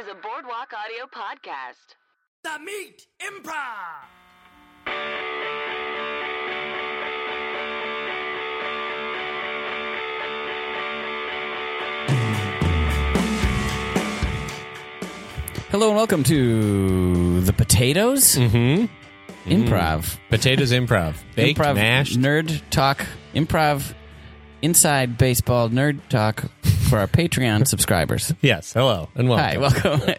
is a Boardwalk Audio podcast. The Meat Improv. Hello and welcome to the Potatoes Mm-hmm. Improv. Potatoes improv. Baked, improv mashed. nerd talk. Improv inside baseball nerd talk for our Patreon subscribers. yes. Hello and welcome. Hi, welcome.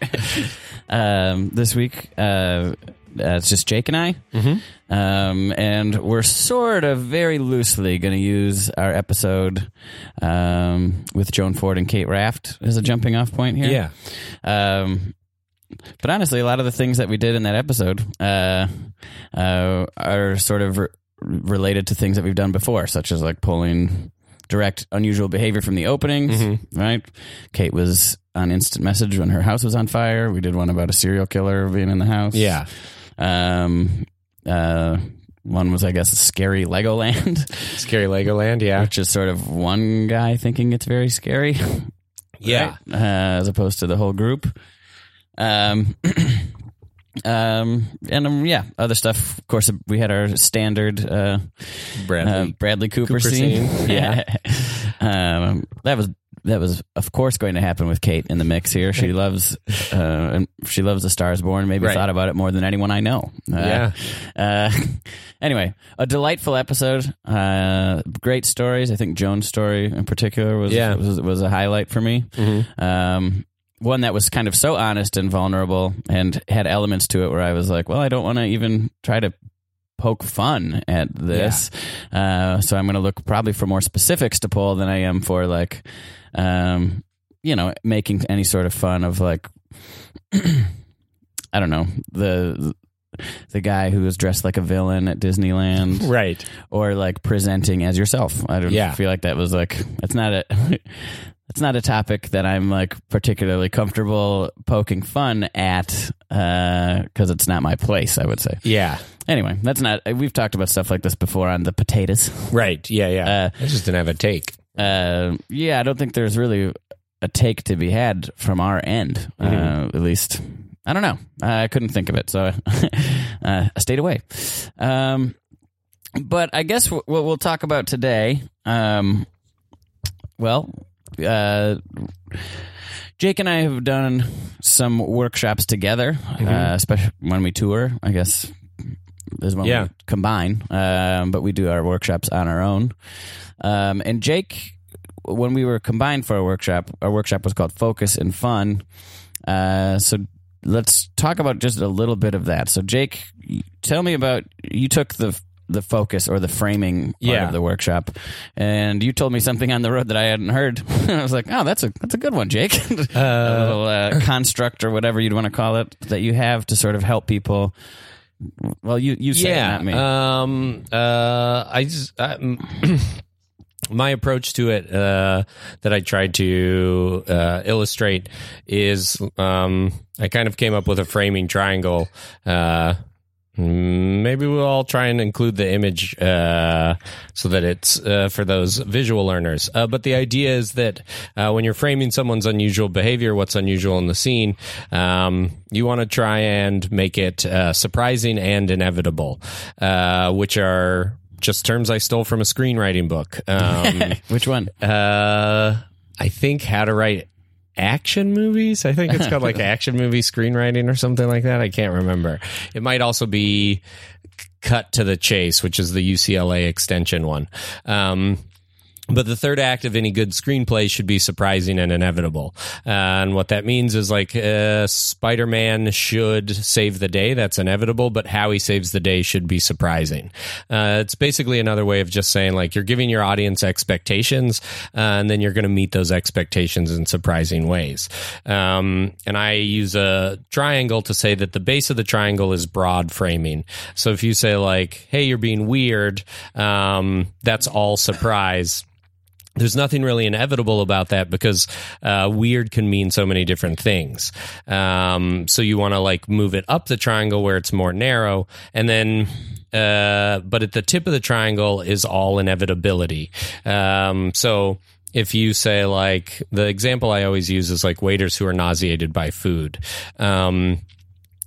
um, this week, uh, uh, it's just Jake and I, Mm-hmm. um, and we're sort of very loosely going to use our episode um, with Joan Ford and Cait Raft as a jumping off point here. Yeah. Um, but honestly, a lot of the things that we did in that episode uh, uh, are sort of re- related to things that we've done before, such as like pulling direct unusual behavior from the openings. Mm-hmm. Right? Cait was on instant message when her house was on fire. We did one about a serial killer being in the house. Yeah. Um, uh, one was, I guess, scary Legoland, Scary Legoland. Yeah. which is sort of one guy thinking it's very scary. Yeah. right? uh, as opposed to the whole group. Um, um, and um, yeah, other stuff. Of course, we had our standard uh, Bradley. uh, Bradley Cooper, Cooper scene. scene, yeah. um, that was that was of course going to happen with Cait in the mix here. She loves uh, and she loves The Stars Born. Maybe Right. thought about it more than anyone I know. Uh, Yeah. Uh, anyway, a delightful episode. Uh, great stories. I think Joan's story in particular was Yeah. was, was a highlight for me. Um, one that was kind of so honest and vulnerable and had elements to it where I was like, well, I don't want to even try to poke fun at this. Uh, so I'm going to look probably for more specifics to pull than I am for like, um, you know, making any sort of fun of like, I don't know, the the guy who was dressed like a villain at Disneyland right. or like presenting as yourself. I don't Yeah. feel like that was like it's not a it's not a topic that I'm like particularly comfortable poking fun at because it's not my place. I would say. Yeah. Anyway, that's not. We've talked about stuff like this before on the potatoes. Right. Yeah. Yeah. Uh, I just didn't have a take. Uh, yeah, I don't think there's really a take to be had from our end. Uh, at least, I don't know. I couldn't think of it, so uh, I stayed away. Um, but I guess what we'll talk about today. Um, well, uh, Jake and I have done some workshops together, uh, especially when we tour. I guess there's one Yeah. we combine, um, but we do our workshops on our own. Um, and Jake, when we were combined for a workshop, our workshop was called Focus and Fun. Uh, so let's talk about just a little bit of that. So Jake, tell me about you took the the focus or the framing part Yeah. of the workshop, and you told me something on the road that I hadn't heard. I was like, oh, that's a that's a good one, Jake. a little uh, construct or whatever you'd want to call it that you have to sort of help people. Well, you you say it, yeah. not me. Um. Uh. I just. I, my approach to it uh, that I tried to uh, illustrate is um, I kind of came up with a framing triangle. Uh, maybe we'll all try and include the image uh, so that it's uh, for those visual learners. Uh, but the idea is that uh, when you're framing someone's unusual behavior, what's unusual in the scene, um, you want to try and make it uh, surprising and inevitable, uh, which are just terms I stole from a screenwriting book. Um, Which one? uh, I think how to write action movies. I think it's called like action movie screenwriting or something like that. I can't remember. It might also be cut to the chase, which is the UCLA extension one. Um, but the third act of any good screenplay should be surprising and inevitable. Uh, and what that means is like uh, Spider Man should save the day. That's inevitable, but how he saves the day should be surprising. Uh, it's basically another way of just saying like you're giving your audience expectations, uh, and then you're going to meet those expectations in surprising ways. Um, and I use a triangle to say that the base of the triangle is broad framing. So if you say like, "Hey, you're being weird," um, that's all surprise there's nothing really inevitable about that because uh, weird can mean so many different things. Um, so you want to like move it up the triangle where it's more narrow, and then. Uh, but at the tip of the triangle is all inevitability. Um, so if you say like the example I always use is like waiters who are nauseated by food. Um,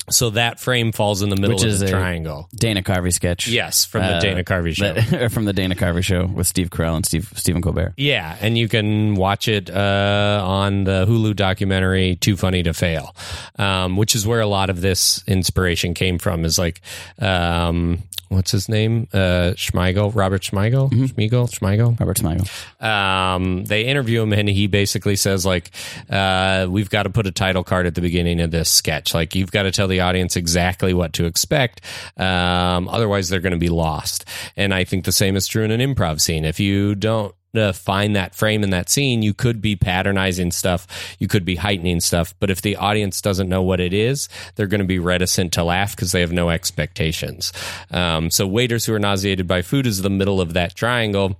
so that frame falls in the middle Which of is the a- triangle. Dana Carvey sketch. Yes, from the Uh, Dana Carvey show. that- from the Dana Carvey show with Steve Carell and Steve Stephen Colbert. Yeah, and you can watch it uh, on the Hulu documentary "Too Funny to Fail," um, which is where a lot of this inspiration came from. Is like, um, what's his name? Uh, Schmeigel, Robert Schmeigel, Schmeigel, Schmeigel. Robert Smigel. Um, they interview him, and he basically says like, uh, "We've got to put a title card at the beginning of this sketch. Like, you've got to tell the audience exactly what to expect. Um, otherwise, they're going to be lost." And I think the same is true in an improv scene. If you don't uh, find that frame in that scene, you could be patternizing stuff, you could be heightening stuff. But if the audience doesn't know what it is, they're going to be reticent to laugh because they have no expectations. Um, so, waiters who are nauseated by food is the middle of that triangle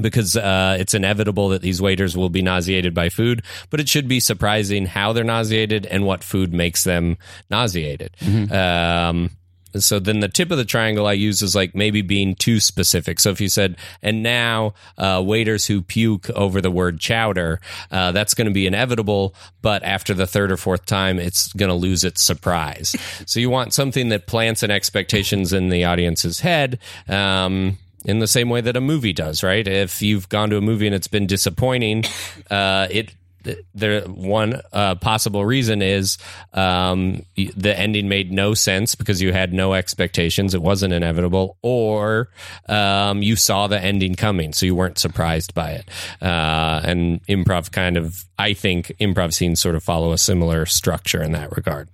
because uh, it's inevitable that these waiters will be nauseated by food, but it should be surprising how they're nauseated and what food makes them nauseated. Um, so then the tip of the triangle I use is like maybe being too specific. So if you said, and now uh, waiters who puke over the word chowder, uh, that's going to be inevitable, but after the third or fourth time, it's going to lose its surprise. so you want something that plants an expectations in the audience's head. Um, in the same way that a movie does, right? If you've gone to a movie and it's been disappointing, uh, it the one uh, possible reason is um, the ending made no sense because you had no expectations; it wasn't inevitable, or um, you saw the ending coming, so you weren't surprised by it. Uh, and improv kind of, I think, improv scenes sort of follow a similar structure in that regard.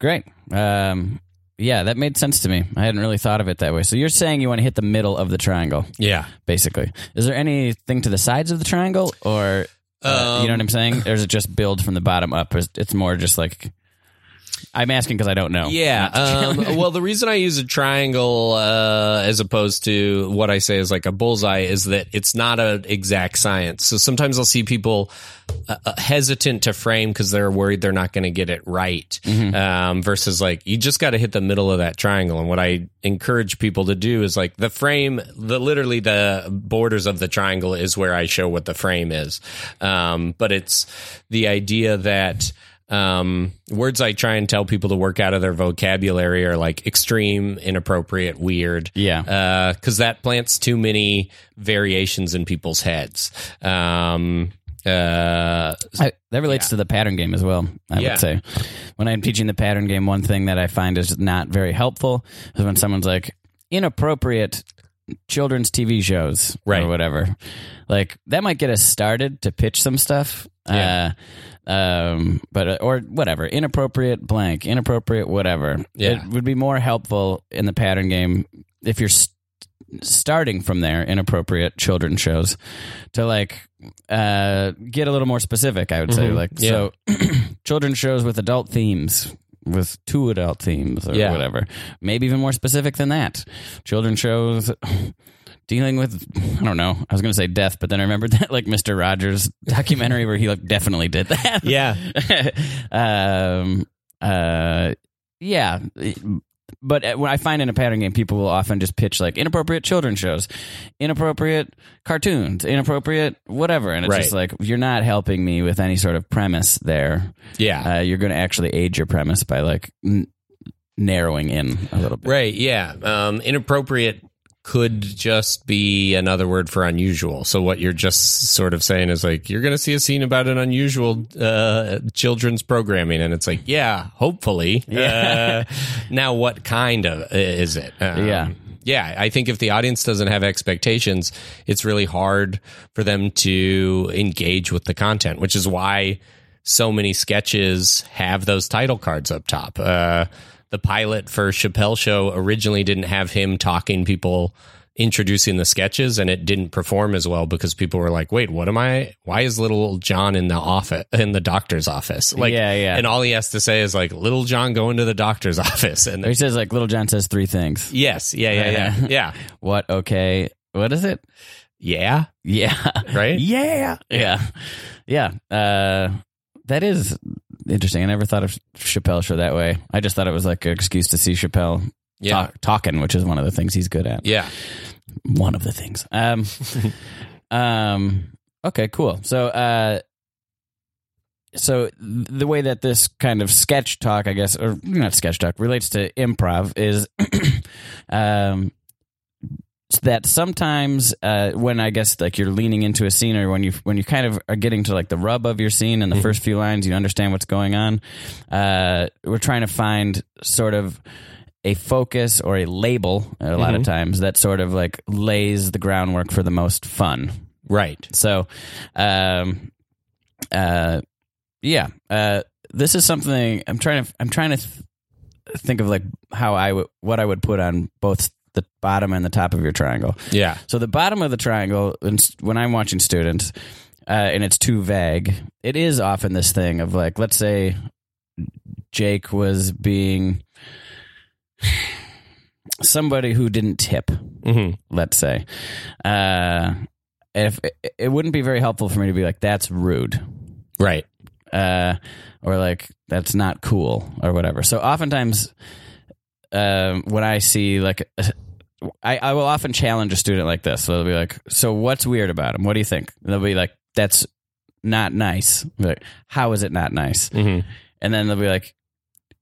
Great. Um, yeah, that made sense to me. I hadn't really thought of it that way. So you're saying you want to hit the middle of the triangle, Yeah. basically. Is there anything to the sides of the triangle, or uh, you know what I'm saying? Or is it just build from the bottom up? It's more just like I'm asking because I don't know. Yeah. Um, well, the reason I use a triangle uh, as opposed to what I say is like a bullseye is that it's not an exact science. So sometimes I'll see people uh, uh, hesitant to frame because they're worried they're not going to get it right. Um, versus like you just got to hit the middle of that triangle. And what I encourage people to do is like the frame, the literally the borders of the triangle is where I show what the frame is. Um, but it's the idea that um, words I try and tell people to work out of their vocabulary are like extreme, inappropriate, weird. Yeah. Because that plants too many variations in people's heads. Um, uh, I, that relates to the pattern game as well. I Yeah. would say when I'm teaching the pattern game, one thing that I find is not very helpful is when someone's like inappropriate children's TV shows Right. or whatever. Like that might get us started to pitch some stuff. Yeah. Uh, um, but uh, or whatever, inappropriate blank, inappropriate whatever. Yeah. It would be more helpful in the pattern game if you're st- starting from there, inappropriate children shows, to like uh, get a little more specific. I would say, Mhm. like Yeah. so, children shows with adult themes. With two adult themes or Yeah. whatever, maybe even more specific than that. Children shows dealing with I don't know. I was going to say death, but then I remembered that like Mister Rogers documentary where he like definitely did that. yeah. um, uh, yeah. But uh, when I find in a pattern game, people will often just pitch like inappropriate children's shows, inappropriate cartoons, inappropriate whatever, and it's Right. just like you're not helping me with any sort of premise there. Yeah. Uh, you're going to actually aid your premise by like n- narrowing in a little bit. Right. Yeah. Um, inappropriate could just be another word for unusual. So what you're just sort of saying is like you're going to see a scene about an unusual uh, children's programming, and it's like, yeah, hopefully. Yeah. Uh, now, what kind of is it? Um, Yeah. Yeah, I think if the audience doesn't have expectations, it's really hard for them to engage with the content, which is why so many sketches have those title cards up top. Uh, the pilot for Chappelle Show originally didn't have him talking people introducing the sketches and it didn't perform as well because people were like wait what am i why is Lil Jon in the office in the doctor's office like Yeah, yeah. and all he has to say is like Lil Jon going to the doctor's office and He says like Lil Jon says three things. yes yeah yeah yeah yeah What? Okay. What is it? yeah Yeah. right Yeah. Yeah. Yeah. Uh, that is interesting. I never thought of Chappelle show that way. I just thought it was like an excuse to see Chappelle Yeah. talk, talking, which is one of the things he's good at. yeah One of the things. Um, um, Okay, cool. So, uh, so the way that this kind of sketch talk, I guess, or not sketch talk, relates to improv is, um, that sometimes uh, when I guess like you're leaning into a scene or when you when you kind of are getting to like the rub of your scene and the first few lines, you understand what's going on. Uh, we're trying to find sort of a focus or a label a lot of times that sort of like lays the groundwork for the most fun. Right. So, um, uh, yeah, uh, this is something I'm trying to I'm trying to th- think of like how I would what I would put on both the bottom and the top of your triangle. Yeah. So the bottom of the triangle, when when I'm watching students, uh, and it's too vague, it is often this thing of like, let's say Jake was being somebody who didn't tip. hmm Let's say, uh, if it, it wouldn't be very helpful for me to be like, that's rude Right. uh, or like that's not cool or whatever. So oftentimes, um, when I see like, I, I will often challenge a student like this. So they'll be like, "So what's weird about him? What do you think?" And they'll be like, "That's not nice." Like, how is it not nice? hmm And then they'll be like,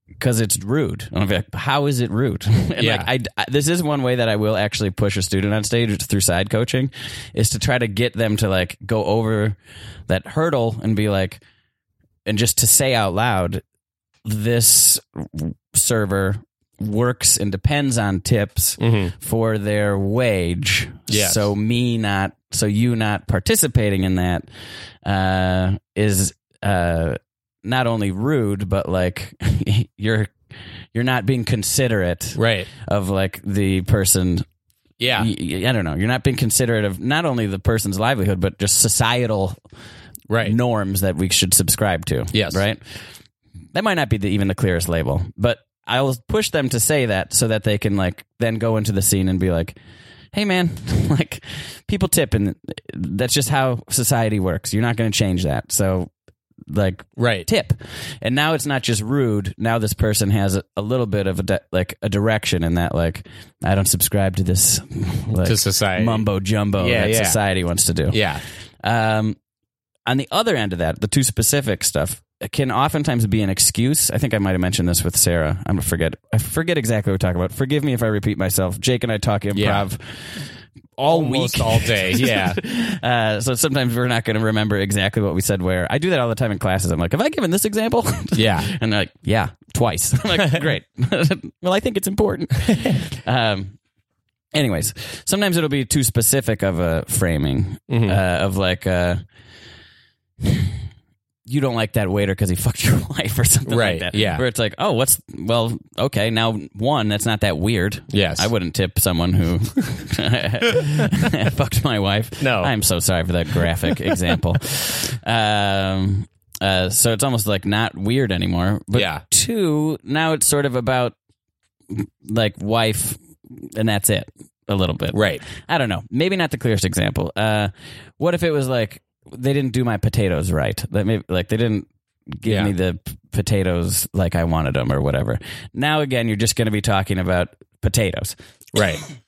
because it's rude. And I'll be like, how is it rude? and Yeah. like, I, I- this is one way that I will actually push a student on stage through side coaching is to try to get them to like go over that hurdle and be like, and just to say out loud, this server works and depends on tips hmm for their wage. Yes. So me not, so you not participating in that uh, is uh, not only rude, but like you're you're not being considerate Right. of like the person. Yeah. I don't know. You're not being considerate of not only the person's livelihood, but just societal Right. norms that we should subscribe to. Yes. Right. That might not be the, even the clearest label, but I'll push them to say that so that they can like then go into the scene and be like, "Hey, man, like people tip, and that's just how society works. You're not going to change that. So, like, Right. tip." And now it's not just rude. Now this person has a, a little bit of a di- like a direction in that like I don't subscribe to this like To society. mumbo jumbo Yeah, that yeah. society wants to do. Yeah. Um, on the other end of that, the too specific stuff can oftentimes be an excuse. I think I might have mentioned this with Sarah. I'm gonna forget. I forget exactly what we're talking about. Forgive me if I repeat myself. Jake and I talk improv all Almost week, all day. Yeah. uh, so sometimes we're not going to remember exactly what we said where. I do that all the time in classes. I'm like, have I given this example? Yeah. and they're like, yeah, twice. I'm like, great. well, I think it's important. um, anyways, sometimes it'll be too specific of a framing Mhm. uh, of like, uh, you don't like that waiter because he fucked your wife or something Right, like that. yeah. Where it's like, oh, what's, well, okay, now one, that's not that weird. Yes. I wouldn't tip someone who fucked my wife. No. I'm so sorry for that graphic example. Um, uh, so it's almost like not weird anymore. But Yeah. two, now it's sort of about like wife, and that's it a little bit. Right. I don't know. Maybe not the clearest example. Uh, what if it was like they didn't do my potatoes right? That maybe like they didn't give Yeah. me the p- potatoes like I wanted them or whatever. Now again, you're just going to be talking about potatoes. Right.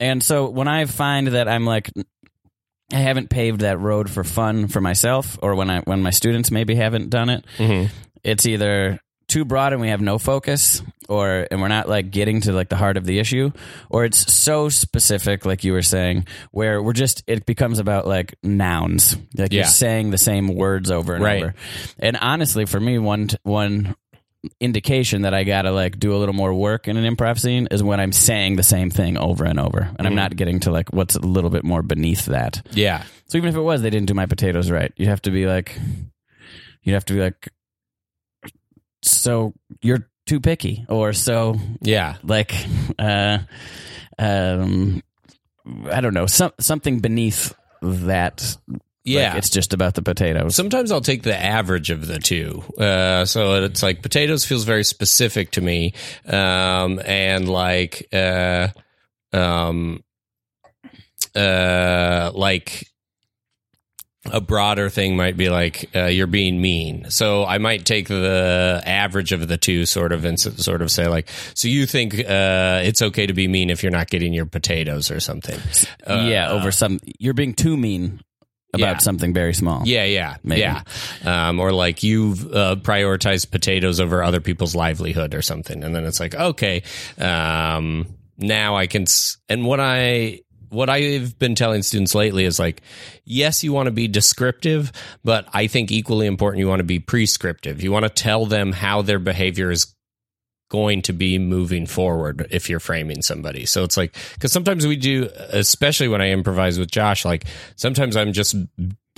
And so when I find that I'm like I haven't paved that road for fun for myself or when I when my students maybe haven't done it, Mhm. it's either too broad and we have no focus or and we're not like getting to like the heart of the issue or it's so specific like you were saying where we're just it becomes about like nouns like Yeah. you're saying the same words over and Right. over and honestly for me one one indication that I gotta like do a little more work in an improv scene is when I'm saying the same thing over and over and I'm mm-hmm. not getting to like what's a little bit more beneath that Yeah. so even if it was they didn't do my potatoes right, You'd have to be like, you'd have to be like, so you're too picky, or so Yeah. like, uh, um, I don't know, some something beneath that. Yeah. Like, it's just about the potatoes. Sometimes I'll take the average of the two. Uh, so it's like potatoes feels very specific to me. Um, and like, uh, um, uh, like a broader thing might be like, uh, you're being mean. So I might take the average of the two sort of and sort of say like, so you think, uh, it's okay to be mean if you're not getting your potatoes or something. Uh, yeah, over some, you're being too mean about Yeah. something very small. Yeah, yeah, Maybe. yeah. Um, or like you've uh, prioritized potatoes over other people's livelihood or something, and then it's like, okay, um, now I can. S- and what I what I've been telling students lately is like, yes, you want to be descriptive, but I think equally important, you want to be prescriptive. You want to tell them how their behavior is going to be moving forward if you're framing somebody. So it's like, because sometimes we do, especially when I improvise with Josh, like sometimes I'm just,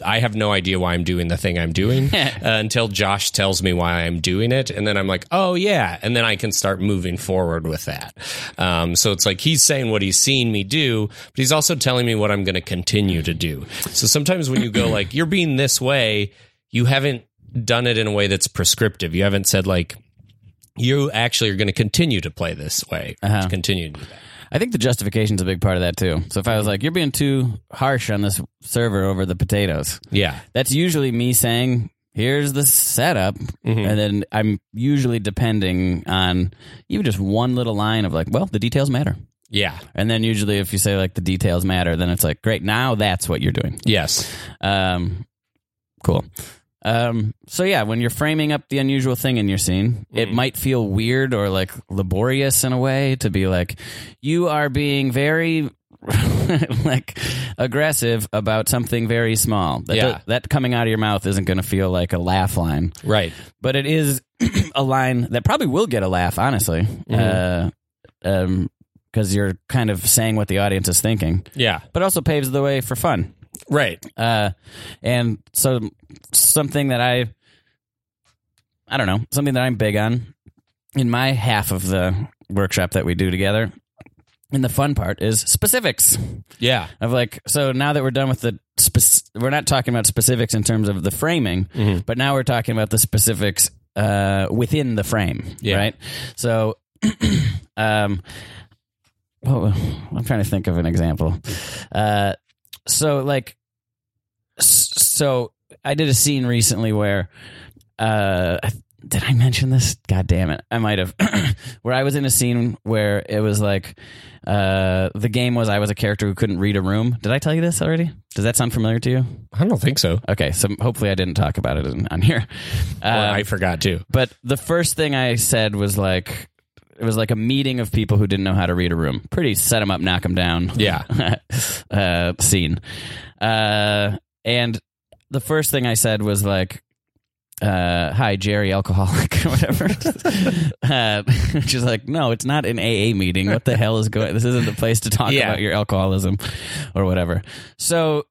I have no idea why I'm doing the thing I'm doing uh, until Josh tells me why I'm doing it. And then I'm like, oh, yeah. And then I can start moving forward with that. Um, so it's like he's saying what he's seen me do, but he's also telling me what I'm going to continue to do. So sometimes when you go like, you're being this way, you haven't done it in a way that's prescriptive. You haven't said like, you actually are going to continue to play this way, Uh-huh. continue to do that. I think the justification is a big part of that too. So if I was like, "You're being too harsh on this server over the potatoes," Yeah. that's usually me saying, "Here's the setup," Mm-hmm. and then I'm usually depending on even just one little line of like, "Well, the details matter." Yeah. And then usually, if you say like the details matter, then it's like, "Great, now that's what you're doing." Yes. Um, cool. Um, so yeah, when you're framing up the unusual thing in your scene, it might feel weird or like laborious in a way to be like, you are being very like aggressive about something very small. That, Yeah. that coming out of your mouth isn't going to feel like a laugh line, Right. but it is a line that probably will get a laugh, honestly. Uh, um, because you're kind of saying what the audience is thinking, Yeah. but also paves the way for fun. Right. Uh, and so something that I, I don't know, something that I'm big on in my half of the workshop that we do together. And the fun part is specifics Yeah. of like, so now that we're done with the, spec- we're not talking about specifics in terms of the framing, but now we're talking about the specifics uh, within the frame, Yeah. right? So, um, oh, I'm trying to think of an example. Uh, so like, so I did a scene recently where, uh, did I mention this? God damn it, I might have. where I was in a scene where it was like, uh, the game was I was a character who couldn't read a room. Did I tell you this already? Does that sound familiar to you? I don't think so. Okay, so hopefully I didn't talk about it in, on here. Um, I forgot to. but the first thing I said was like, it was like a meeting of people who didn't know how to read a room. Pretty set them up, knock them down. Yeah. uh, scene. Uh, and the first thing I said was like, uh, hi, Jerry, alcoholic, or whatever. uh, she's like, no, it's not an AA meeting. What the hell is going? This isn't the place to talk Yeah. about your alcoholism or whatever. So,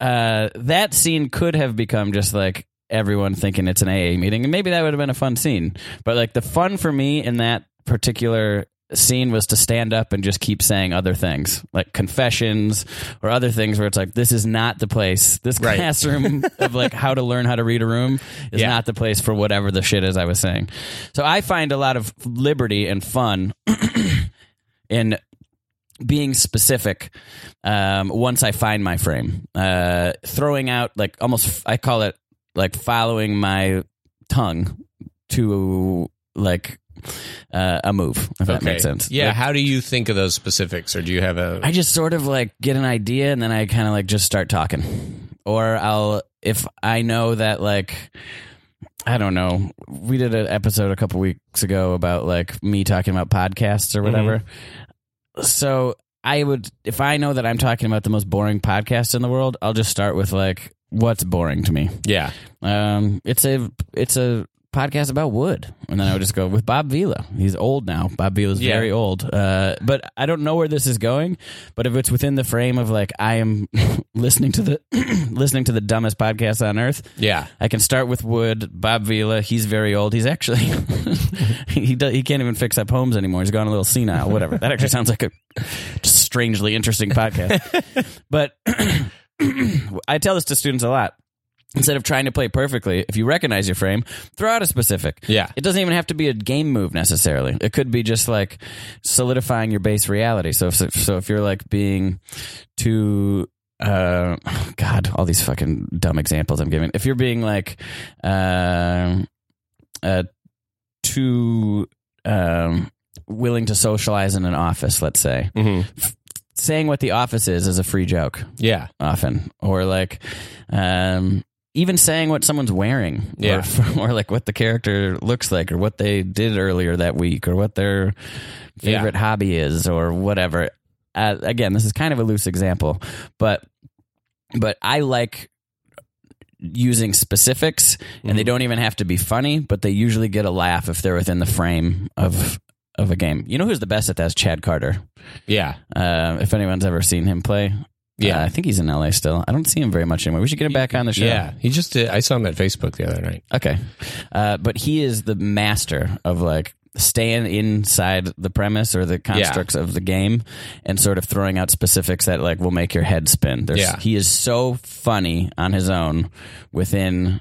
uh, that scene could have become just like everyone thinking it's an AA meeting, and maybe that would have been a fun scene. But like the fun for me in that particular scene was to stand up and just keep saying other things like confessions or other things where it's like this is not the place this Right. classroom of like how to learn how to read a room is Yeah. not the place for whatever the shit is i was saying so i find a lot of liberty and fun in being specific um, once I find my frame. Uh, throwing out like almost, I call it like following my tongue to like uh, a move, if that makes sense. Yeah. Like, how do you think of those specifics, or do you have a? I just sort of like get an idea and then I kind of like just start talking. Or I'll, if I know that like, I don't know, we did an episode a couple weeks ago about like me talking about podcasts or whatever. So I would, if I know that I'm talking about the most boring podcast in the world, I'll just start with like, what's boring to me? yeah. Um, it's a it's a podcast about wood, and then I would just go with Bob Vila. He's old now. Bob Vila's Yeah. very old. Uh, but I don't know where this is going. But if it's within the frame of like I am listening to the listening to the dumbest podcast on earth, Yeah. I can start with wood. Bob Vila. He's very old. He's actually he he can't even fix up homes anymore. He's gone a little senile. Whatever. That actually sounds like a strangely interesting podcast. but I tell this to students a lot. Instead of trying to play perfectly, if you recognize your frame, throw out a specific. Yeah. It doesn't even have to be a game move necessarily. It could be just like solidifying your base reality. So, if, so if you're like being too, uh, God, all these fucking dumb examples I'm giving. If you're being like, uh, uh, too, um, willing to socialize in an office, let's say, Mhm. saying what the office is is a free joke Yeah. often, or like um, even saying what someone's wearing, Yeah. or, or like what the character looks like, or what they did earlier that week, or what their Yeah. favorite hobby is, or whatever. Uh, again, this is kind of a loose example, but but I like using specifics, and they don't even have to be funny, but they usually get a laugh if they're within the frame of of a game. You know who's the best at that? Is Chad Carter. Yeah. Uh, if anyone's ever seen him play, Yeah. uh, I think he's in LA still. I don't see him very much anymore. We should get him back on the show. Yeah. He just did. I saw him at Facebook the other night. Okay. Uh, but he is the master of like staying inside the premise or the constructs of the game and sort of throwing out specifics that like will make your head spin. There's, Yeah. He is so funny on his own within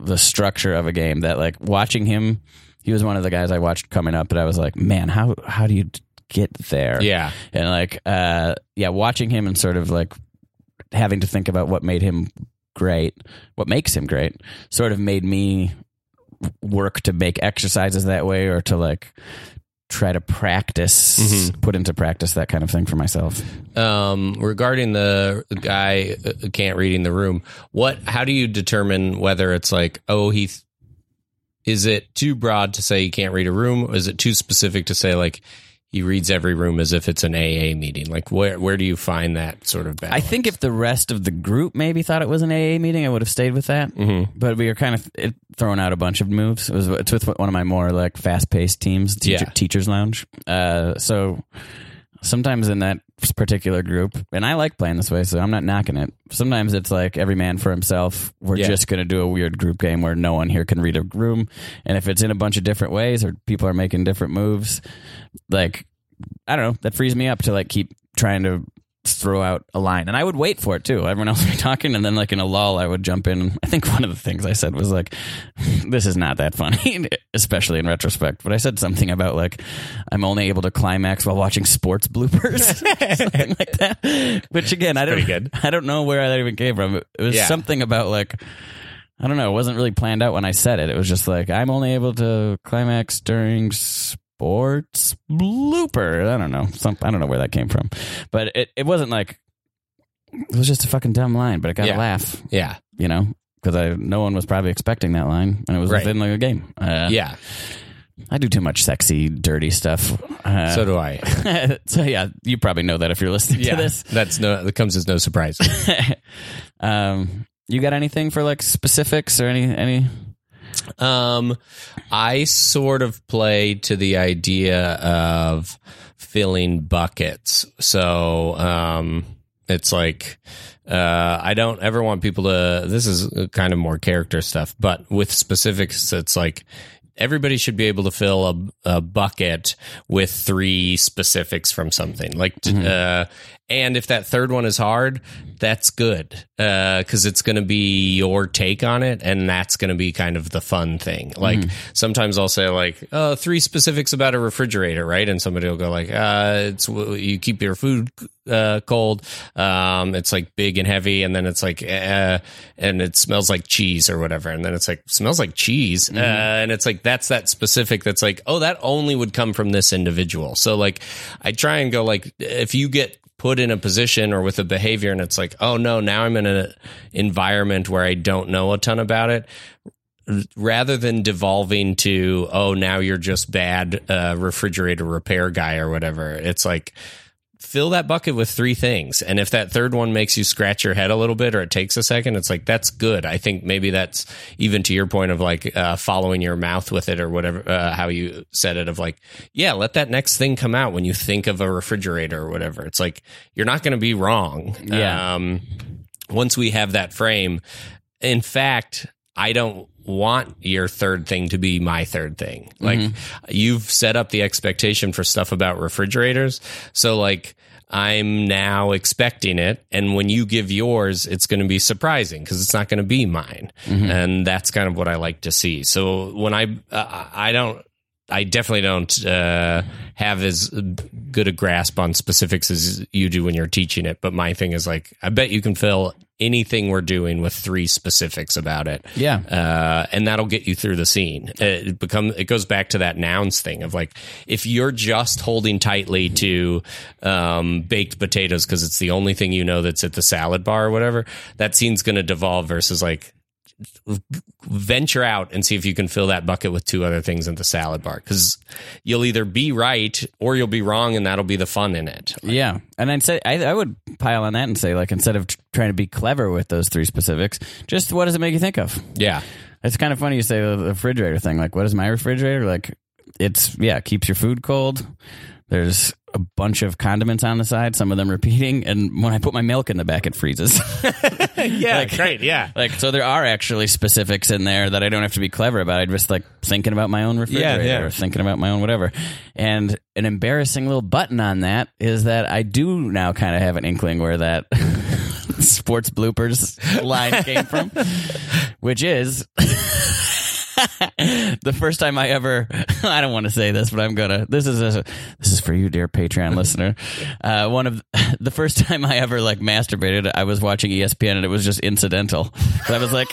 the structure of a game that like watching him, he was one of the guys I watched coming up, but I was like, man, how, how do you get there? Yeah. and like uh yeah watching him and sort of like having to think about what made him great what makes him great sort of made me work to make exercises that way or to like try to practice put into practice that kind of thing for myself Um, regarding the guy uh, can't reading the room, what? How do you determine whether it's like, oh, he th- is it too broad to say he can't read a room? Or is it too specific to say like he reads every room as if it's an AA meeting? Like where where do you find that sort of balance? I think if the rest of the group maybe thought it was an AA meeting, I would have stayed with that. Mm-hmm. But we were kind of it, throwing out a bunch of moves. It was it's with one of my more like fast paced teams, teacher, Yeah. Teachers Lounge. Uh, so sometimes in that particular group, and I like playing this way, so I'm not knocking it. Sometimes it's like every man for himself. We're Yeah. just going to do a weird group game where no one here can read a room, and if it's in a bunch of different ways or people are making different moves, like I don't know, that frees me up to like keep trying to throw out a line. And I would wait for it too. Everyone else would be talking and then like in a lull I would jump in. I think one of the things I said was like this is not that funny, especially in retrospect. But I said something about like I'm only able to climax while watching sports bloopers. something like that. Which again, I don't. I don't know where that even came from. It was Yeah. something about like I don't know. It wasn't really planned out when I said it. It was just like I'm only able to climax during sports blooper. I don't know. Some I don't know where that came from, but it, it wasn't like it was just a fucking dumb line. But it got Yeah. a laugh, yeah, you know, because I no one was probably expecting that line, and it was Right. within a game. Uh, yeah. I do too much sexy, dirty stuff. Uh, So do I. so yeah, you probably know that if you're listening Yeah, to this. that's no. That comes as no surprise. um, you got anything for like specifics or any any? Um, I sort of play to the idea of filling buckets. So, um, it's like, uh, I don't ever want people to, this is kind of more character stuff, but with specifics, it's like, Everybody should be able to fill a, a bucket with three specifics from something. Like, uh, and if that third one is hard, that's good because it's going to be your take on it, and that's going to be kind of the fun thing. Like sometimes I'll say like oh, three specifics about a refrigerator, right? And somebody will go like, uh, "It's you keep your food uh, cold. Um, it's like big and heavy, and then it's like, uh, and it smells like cheese or whatever, and then it's like smells like cheese, uh, and it's like that's that specific. That's like, oh, that only would come from this individual. So like, I try and go like, if you get put in a position or with a behavior and it's like oh no now i'm in an environment where i don't know a ton about it. Rather than devolving to oh now you're just bad uh, refrigerator repair guy or whatever it's like fill that bucket with three things. And if that third one makes you scratch your head a little bit or it takes a second it's like that's good. I think maybe that's even to your point of like uh, following your mouth with it or whatever uh, how you said it of like yeah let that next thing come out when you think of a refrigerator or whatever. It's like you're not going to be wrong. Yeah. um, once we have that frame. In fact i don't want your third thing to be my third thing. Like you've set up the expectation for stuff about refrigerators. So like i'm now expecting it. And when you give yours it's going to be surprising because it's not going to be mine. And that's kind of what i like to see. So when i uh, i don't I definitely don't uh, have as good a grasp on specifics as you do when you're teaching it. But my thing is like, I bet you can fill anything we're doing with three specifics about it. Yeah. Uh, and that'll get you through the scene. It become it goes back to that nouns thing of like if you're just holding tightly to um, baked potatoes because it's the only thing you know that's at the salad bar or whatever, that scene's going to devolve versus like venture out and see if you can fill that bucket with two other things in the salad bar because you'll either be right or you'll be wrong and that'll be the fun in it Yeah, and I'd say I, I would pile on that and say like instead of t- trying to be clever with those three specifics, just what does it make you think of? yeah It's kind of funny you say the refrigerator thing. Like, what is my refrigerator? Like, it's yeah, keeps your food cold. There's a bunch of condiments on the side, some of them repeating, and when I put my milk in the back, it freezes. yeah Like- great yeah like, so there are actually specifics in there that I don't have to be clever about. I just like thinking about my own refrigerator yeah. or thinking about my own whatever. And an embarrassing little button on that is that I do now kind of have an inkling where that sports bloopers line came from, which is the first time I ever I don't want to say this, but I'm gonna this is a, this is for you, dear Patreon listener. Uh, one of the first time I ever like masturbated, I was watching ESPN and it was just incidental. So I was like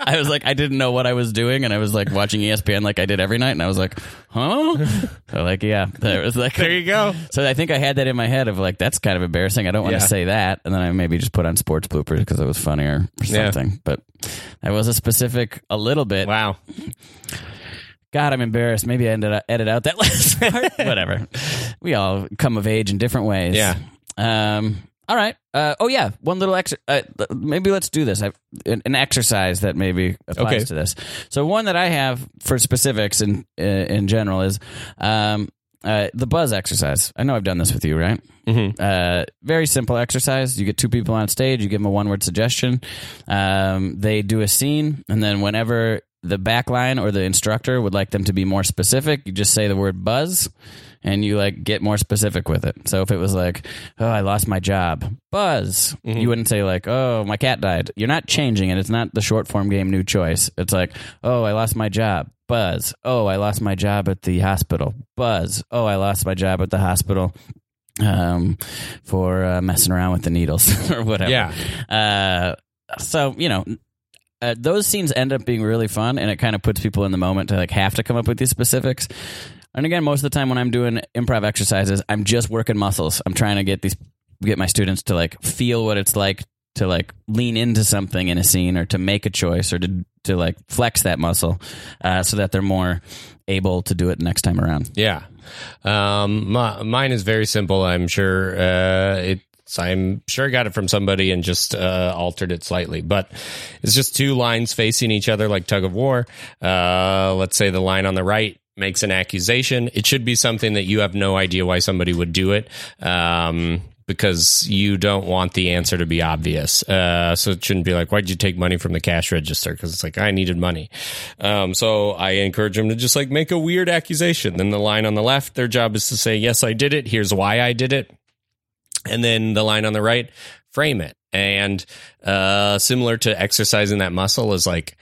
I was like I didn't know what I was doing and I was like watching ESPN like I did every night and I was like, huh? So like yeah, there was like there you go so I think I had that in my head of like that's kind of embarrassing. I don't want Yeah. to say that, and then I maybe just put on sports bloopers because it was funnier or Yeah. something. But that was a specific, a little bit. wow God, I'm embarrassed. Maybe I ended up edit out that last part. Whatever. We all come of age in different ways. Yeah. Um. All right. Uh, oh yeah. One little extra. Uh, maybe let's do this. I've, an, an exercise that maybe applies Okay. to this. So one that I have for specifics in uh, in general is um, uh, the buzz exercise. I know I've done this with you, right? Mhm. Uh, very simple exercise. You get two people on stage. You give them a one word suggestion. Um, they do a scene, and then whenever the backline or the instructor would like them to be more specific, you just say the word buzz. And you like get more specific with it. So if it was like, "Oh, I lost my job," buzz, you wouldn't say like, "Oh, my cat died." You're not changing it. It's not the short form game new choice. It's like, "Oh, I lost my job." Buzz. Oh, I lost my job at the hospital. Buzz. Oh, I lost my job at the hospital um, for uh, messing around with the needles or whatever. Yeah. Uh, so you know, uh, those scenes end up being really fun, and it kind of puts people in the moment to like have to come up with these specifics. And again, most of the time when I'm doing improv exercises, I'm just working muscles. I'm trying to get these get my students to like feel what it's like to like lean into something in a scene or to make a choice or to to like flex that muscle uh, so that they're more able to do it next time around. Yeah. Um, my, mine is very simple. I'm sure uh, it's. I'm sure I got it from somebody and just uh, altered it slightly, but it's just two lines facing each other like tug of war. Uh, let's say the line on the right makes an accusation. It should be something that you have no idea why somebody would do it. Um, because you don't want the answer to be obvious. Uh, so it shouldn't be like, why'd you take money from the cash register? Because it's like, I needed money. Um, so I encourage them to just like make a weird accusation. Then the line on the left, their job is to say, yes, I did it. Here's why I did it. And then the line on the right, frame it. And uh, similar to exercising that muscle is like,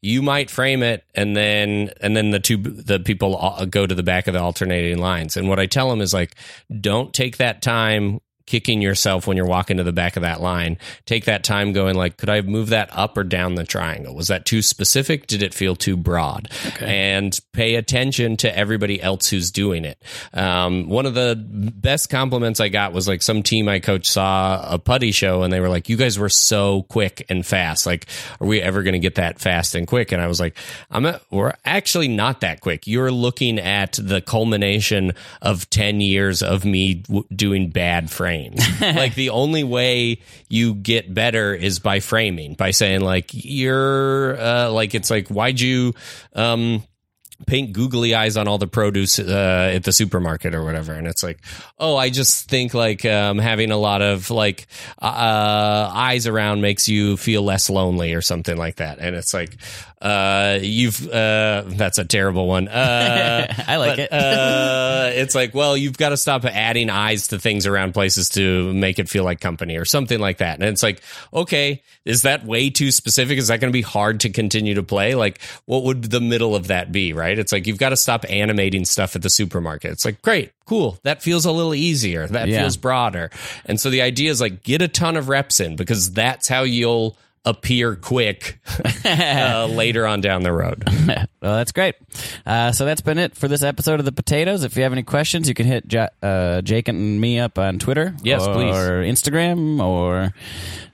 you might frame it and then and then the two the people go to the back of the alternating lines and what i tell them is like don't take that time kicking yourself when you're walking to the back of that line. Take that time going like could i move that up or down the triangle? Was that too specific? Did it feel too broad? And pay attention to everybody else who's doing it. Um, one of the best compliments i got was like some team i coach saw a putty show and they were like you guys were so quick and fast. Like are we ever going to get that fast and quick? And i was like i'm we're actually not that quick. You're looking at the culmination of 10 years of me w- doing bad frames like the only way you get better is by framing by saying like you're uh, like it's like why'd you um paint googly eyes on all the produce uh, at the supermarket or whatever. And it's like oh i just think like um, having a lot of like uh, eyes around makes you feel less lonely or something like that. And it's like uh, you've uh, that's a terrible one. Uh, I like but, it. uh, it's like well you've got to stop adding eyes to things around places to make it feel like company or something like that. And it's like okay is that way too specific? Is that going to be hard to continue to play? Like what would the middle of that be right right? It's like you've got to stop animating stuff at the supermarket. It's like, great, cool. That feels a little easier. That Yeah. feels broader. And so the idea is like get a ton of reps in because that's how you'll appear quick uh, later on down the road. well, that's great. Uh, so that's been it for this episode of the Potatoes. If you have any questions, you can hit ja- uh, Jake and me up on Twitter, Yes, or please. Instagram, or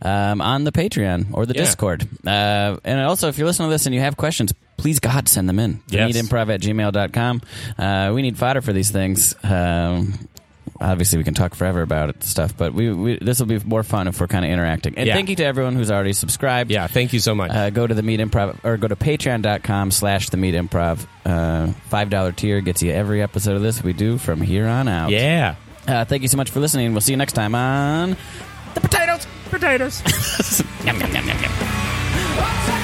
um, on the Patreon or the Yeah. Discord. Uh, and also, if you're listening to this and you have questions, please God send them in. Yes. Meatimprov at gmail.com. Uh, we need fodder for these things. Um, Obviously, we can talk forever about it stuff, but we, we this will be more fun if we're kind of interacting. And Yeah. thank you to everyone who's already subscribed Yeah, thank you so much. uh, go to the Meat Improv or go to patreon.com slash the Meat Improv uh, five dollar tier gets you every episode of this we do from here on out yeah. uh, thank you so much for listening we'll see you next time on the potatoes Potatoes. Yum, yum, yum, yum, yum.